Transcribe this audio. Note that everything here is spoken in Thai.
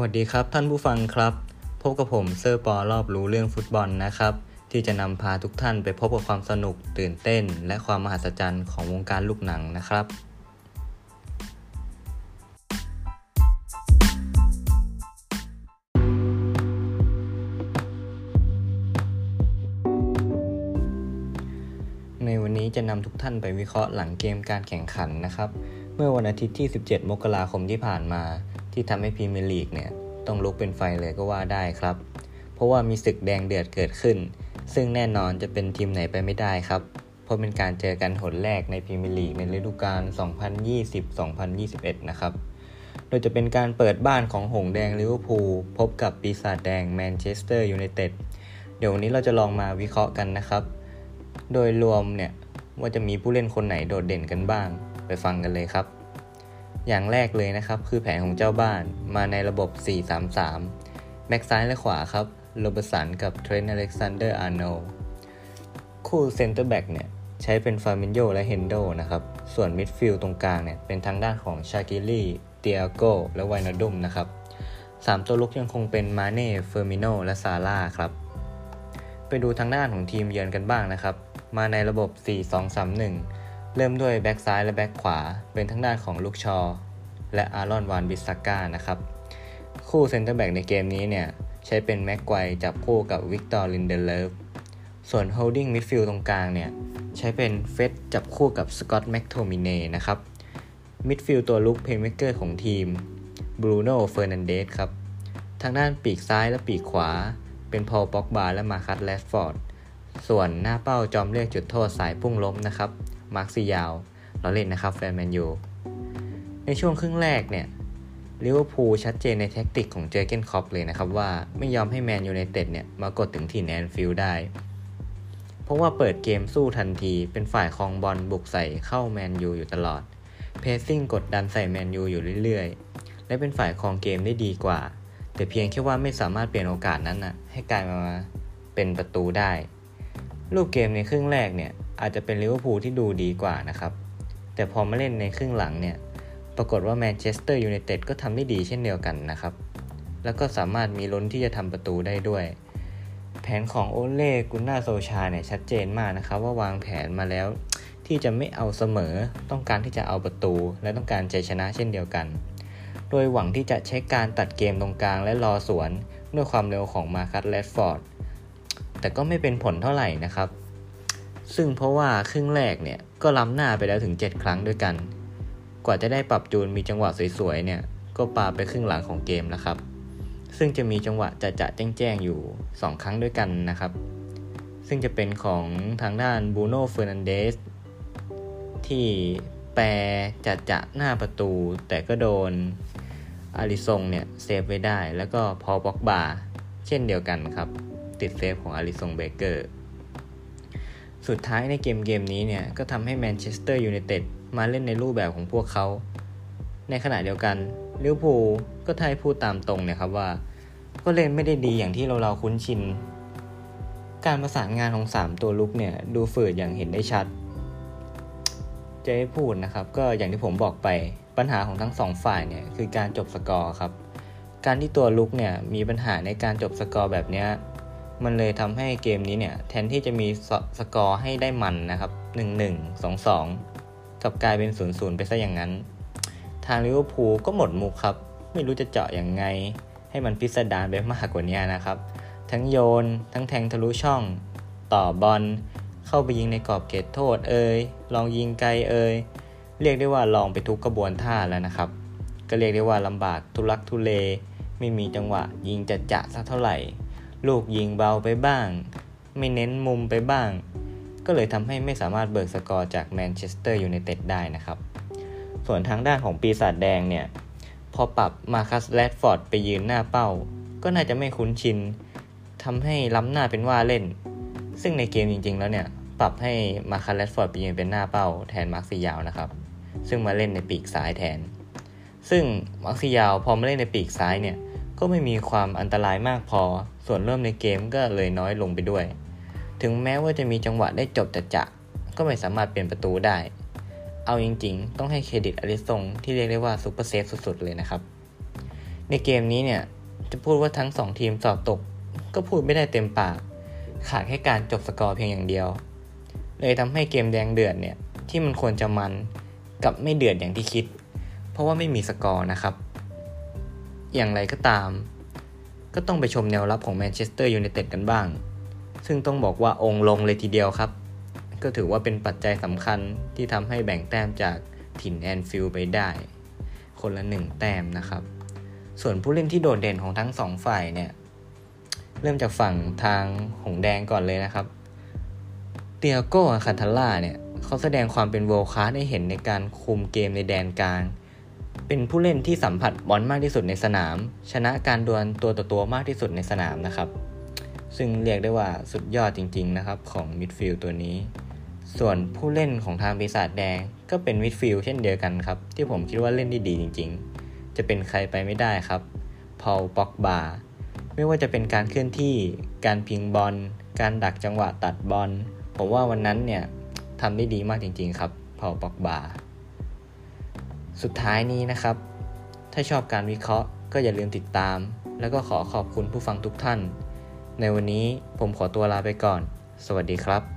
วัสดีครับท่านผู้ฟังครับ พบกับผมเซอร์ปอรอบรู้เรื่องฟุตบอลนะครับ ที่จะนำพาทุกท่านไปพบกับความสนุกตื่นเต้น และความมหัศจรรย์ของวงการลูกหนังนะครับ ในวันนี้จะนำทุกท่านไปวิเคราะห์หลังเกมการแข่งขันนะครับ เมื่อวันอาทิตย์ที่ 17 มกราคมที่ผ่านมา ที่ทำให้พรีเมียร์ลีกเนี่ยต้องลุกเป็นไฟเลยก็ว่าได้ครับ เพราะว่ามีศึกแดงเดือดเกิดขึ้น ซึ่งแน่นอนจะเป็นทีมไหนไปไม่ได้ครับ เพราะเป็นการเจอกันหนแรกในพรีเมียร์ลีกในฤดูกาล 2020-2021 นะครับ โดยจะเป็นการเปิดบ้านของหงส์แดงลิเวอร์พูลพบกับปีศาจแดงแมนเชสเตอร์ยูไนเต็ด เดี๋ยววันนี้เราจะลองมาวิเคราะห์กันนะครับ โดยรวมเนี่ยว่าจะมีผู้เล่นคนไหนโดดเด่นกันบ้าง ไปฟังกันเลยครับ อย่างแรกเลยนะครับ คือแผนของเจ้าบ้านมาในระบบ 4-3-3แบ็กซ้ายและขวาครับโรเบิร์ตสันกับเทรนต์อเล็กซานเดอร์อาร์โนคู่เซนเตอร์แบ็กเนี่ยใช้เป็นฟาบินโญ่และเฮนโด้นะครับ ส่วนมิดฟิลด์ตรงกลางเนี่ยเป็นทางด้านของชากิลี่เตียโกและไวนัลดุมนะครับสามตัวรุกยังคงเป็นมาเน่เฟอร์มิโน่และซาลาห์ครับ ไปดูทางด้านของทีมเยือนกันบ้างนะครับ มาในระบบ 4-2-3-1 เริ่มด้วยแบ็กซ้ายและแบ็กขวา เป็นทางด้านของลุคชอว์ และอารอนวานบิสซาก้านะครับ คู่เซนเตอร์แบ็กในเกมนี้เนี่ยใช้เป็นแม็กไกวร์จับคู่กับวิกตอร์ลินเดเลิฟส่วน holding midfield ตรงกลางเนี่ยใช้เป็นเฟร็ดจับคู่กับสกอตแม็กโทมิเน่นะครับมิดฟิลด์ตัวรุก playmaker ของทีมบรูโน่เฟอร์นันเดสครับ ทางด้านปีกซ้ายและปีกขวา เป็นพอลป็อกบาและมาร์คัสแรชฟอร์ด ส่วนหน้าเป้าจอมเรียกจุดโทษสายพุ่งล้มนะครับ มาร์กซิยาลล้อเล่นนะครับแฟนแมนยูในช่วงครึ่งแรกเนี่ยลิเวอร์พูลชัดเจนในแท็กติกของเจอร์เกนคล็อปป์เลยนะครับว่าไม่ยอมให้แมนยูไนเต็ดเนี่ยมากดถึงถิ่นแอนฟิลด์ได้ เพราะว่าเปิดเกมสู้ทันทีเป็นฝ่ายครองบอลบุกใส่เข้าแมนยูอยู่ตลอด pressing กดดันใส่แมนยูอยู่เรื่อยๆ และเป็นฝ่ายครองเกมได้ดีกว่า แต่เพียงแค่ว่าไม่สามารถเปลี่ยนโอกาสนั้นนะให้กลายมาเป็นประตูได้รูปเกมในครึ่งแรกเนี่ย อาจจะเป็นลิเวอร์พูลที่ดูดีกว่านะครับ แต่พอมาเล่นในครึ่งหลังเนี่ย ปรากฏว่าแมนเชสเตอร์ยูไนเต็ดก็ทำได้ดีเช่นเดียวกันนะครับ แล้วก็สามารถมีลุ้นที่จะทำประตูได้ด้วย แผนของโอเล่กุนนาร์โซลชาเนี่ยชัดเจนมากนะครับ ว่าวางแผนมาแล้วที่จะไม่เอาเสมอต้องการที่จะเอาประตู และต้องการใจชนะเช่นเดียวกัน โดยหวังที่จะใช้การตัดเกมตรงกลางและรอสวนด้วยความเร็วของมาคัตแรดฟอร์ด แต่ก็ไม่เป็นผลเท่าไหร่นะครับ ซึ่งเพราะว่าครึ่งแรกเนี่ยก็ล้ำหน้าไปแล้วถึง 7 ครั้งด้วยกัน กว่าจะได้ปรับจูนมีจังหวะสวยๆเนี่ยก็ปาไปครึ่งหลังของเกมแล้วครับ ซึ่งจะมีจังหวะจะจะแจ้งๆอยู่ 2 ครั้งด้วยกันนะครับ ซึ่งจะเป็นของทางด้านบรูโน่เฟอร์นันเดสที่แปจะจะหน้าประตู แต่ก็โดนอลิซงเนี่ยเซฟไว้ได้ แล้วก็พอลป็อกบาเช่นเดียวกันครับ ติดเซฟของอลิซงเบ็คเกอร์ สุดท้ายในเกมเกมนี้เนี่ยก็ทำให้แมนเชสเตอร์ยูไนเต็ดมาเล่นในรูปแบบของพวกเขา ในขณะเดียวกันลิเวอร์พูลก็ถ้าพูดตามตรงนะครับว่า ก็เล่นไม่ได้ดีอย่างที่เราเราคุ้นชิน การประสานงานของ 3 ตัวลุกเนี่ยดูฝืดอย่างเห็นได้ชัด จะให้พูดนะครับก็อย่างที่ผมบอกไปปัญหาของทั้งสองฝ่ายเนี่ยคือการจบสกอร์ครับ การที่ตัวลุกเนี่ยมีปัญหาในการจบสกอร์แบบนี้ มันเลยทำให้เกมนี้เนี่ยแทนที่จะมีสสกอร์ให้ได้มันนะครับ 1-1 2-2กลับกลายเป็น 0-0 ไปซะอย่างนั้น ทางลิเวอร์พูลก็หมดมุกครับ ไม่รู้จะเจาะยังไง ให้มันพิสดารไปมากกว่านี้นะครับ ทั้งโยน ทั้งแทงทะลุช่อง ต่อบอล เข้าไปยิงในกรอบเขตโทษเอยลองยิงไกลเอยเรียกได้ว่าลองไปทุกกระบวนท่าแล้วนะครับ ก็เรียกได้ว่าลำบากทุลักทุเล ไม่มีจังหวะยิงจะจะสักเท่าไหร่ ลูกยิงเบาไปบ้าง ไม่เน้นมุมไปบ้าง ก็เลยทำให้ไม่สามารถเบิกสกอร์จากแมนเชสเตอร์ยูไนเต็ดได้นะครับ ส่วนทางด้านของปีศาจแดงเนี่ย พอปรับมาคัสแรดฟอร์ดไปยืนหน้าเป้า ก็น่าจะไม่คุ้นชินทำให้ล้ำหน้าเป็นว่าเล่น ซึ่งในเกมจริง ๆ แล้วเนี่ย ปรับให้มาคัสแรดฟอร์ดไปยืนเป็นหน้าเป้า แทนมาร์กซิยาลนะครับ ซึ่งมาเล่นในปีกซ้ายแทน ซึ่งมาร์คซิยาลพอมาเล่นในปีกซ้ายเนี่ย ก็ไม่มีความอันตรายมากพอ ส่วนร่วมในเกมก็เลยน้อยลงไปด้วย ถึงแม้ว่าจะมีจังหวะได้จบจะจะก็ไม่สามารถเปลี่ยนประตูได้ เอาจริงๆ ต้องให้เครดิตอลิซงที่เรียกได้ว่า super save สุดๆ เลยนะครับ ในเกมนี้เนี่ย จะพูดว่าทั้งสองทีมสอบตก ก็พูดไม่ได้เต็มปาก ขาดแค่การจบสกอร์เพียงอย่างเดียว เลยทำให้เกมแดงเดือดเนี่ยที่มันควรจะมันกลับไม่เดือดอย่างที่คิด เพราะว่าไม่มีสกอร์นะครับ อย่างไรก็ตาม ก็ต้องไปชมแนวรับของแมนเชสเตอร์ยูไนเต็ดกันบ้าง ซึ่งต้องบอกว่าองค์ลงเลยทีเดียวครับ ก็ถือว่าเป็นปัจจัยสำคัญที่ทำให้แบ่งแต้มจากถิ่นแอนฟิลด์ไปได้ คนละหนึ่งแต้มนะครับ ส่วนผู้เล่นที่โดดเด่นของทั้งสองฝ่ายเนี่ย เริ่มจากฝั่งทางหงส์แดงก่อนเลยนะครับ เตียโก้อัลคันทาร่าเนี่ยเขาแสดงความเป็น world class ให้เห็นในการคุมเกมในแดนกลาง เป็นผู้เล่นที่สัมผัสบอลมากที่สุดในสนาม ชนะการดวลตัวต่อตัวมากที่สุดในสนามนะครับ ซึ่งเรียกได้ว่าสุดยอดจริง ๆ นะครับ ของมิดฟิลด์ตัวนี้ ส่วนผู้เล่นของทางปีศาจแดงก็เป็นมิดฟิลด์เช่นเดียวกันครับ ที่ผมคิดว่าเล่นได้ดีจริง ๆ จะเป็นใครไปไม่ได้ครับพอลป็อกบาไม่ว่าจะเป็นการเคลื่อนที่การพลิกบอล การดักจังหวะตัดบอล ผมว่าวันนั้นเนี่ยทำได้ดีมากจริง ๆ ครับพอลป็อกบา สุดท้ายนี้นะครับ ถ้าชอบการวิเคราะห์ก็อย่าลืมติดตาม แล้วก็ขอขอบคุณผู้ฟังทุกท่าน ในวันนี้ผมขอตัวลาไปก่อน สวัสดีครับ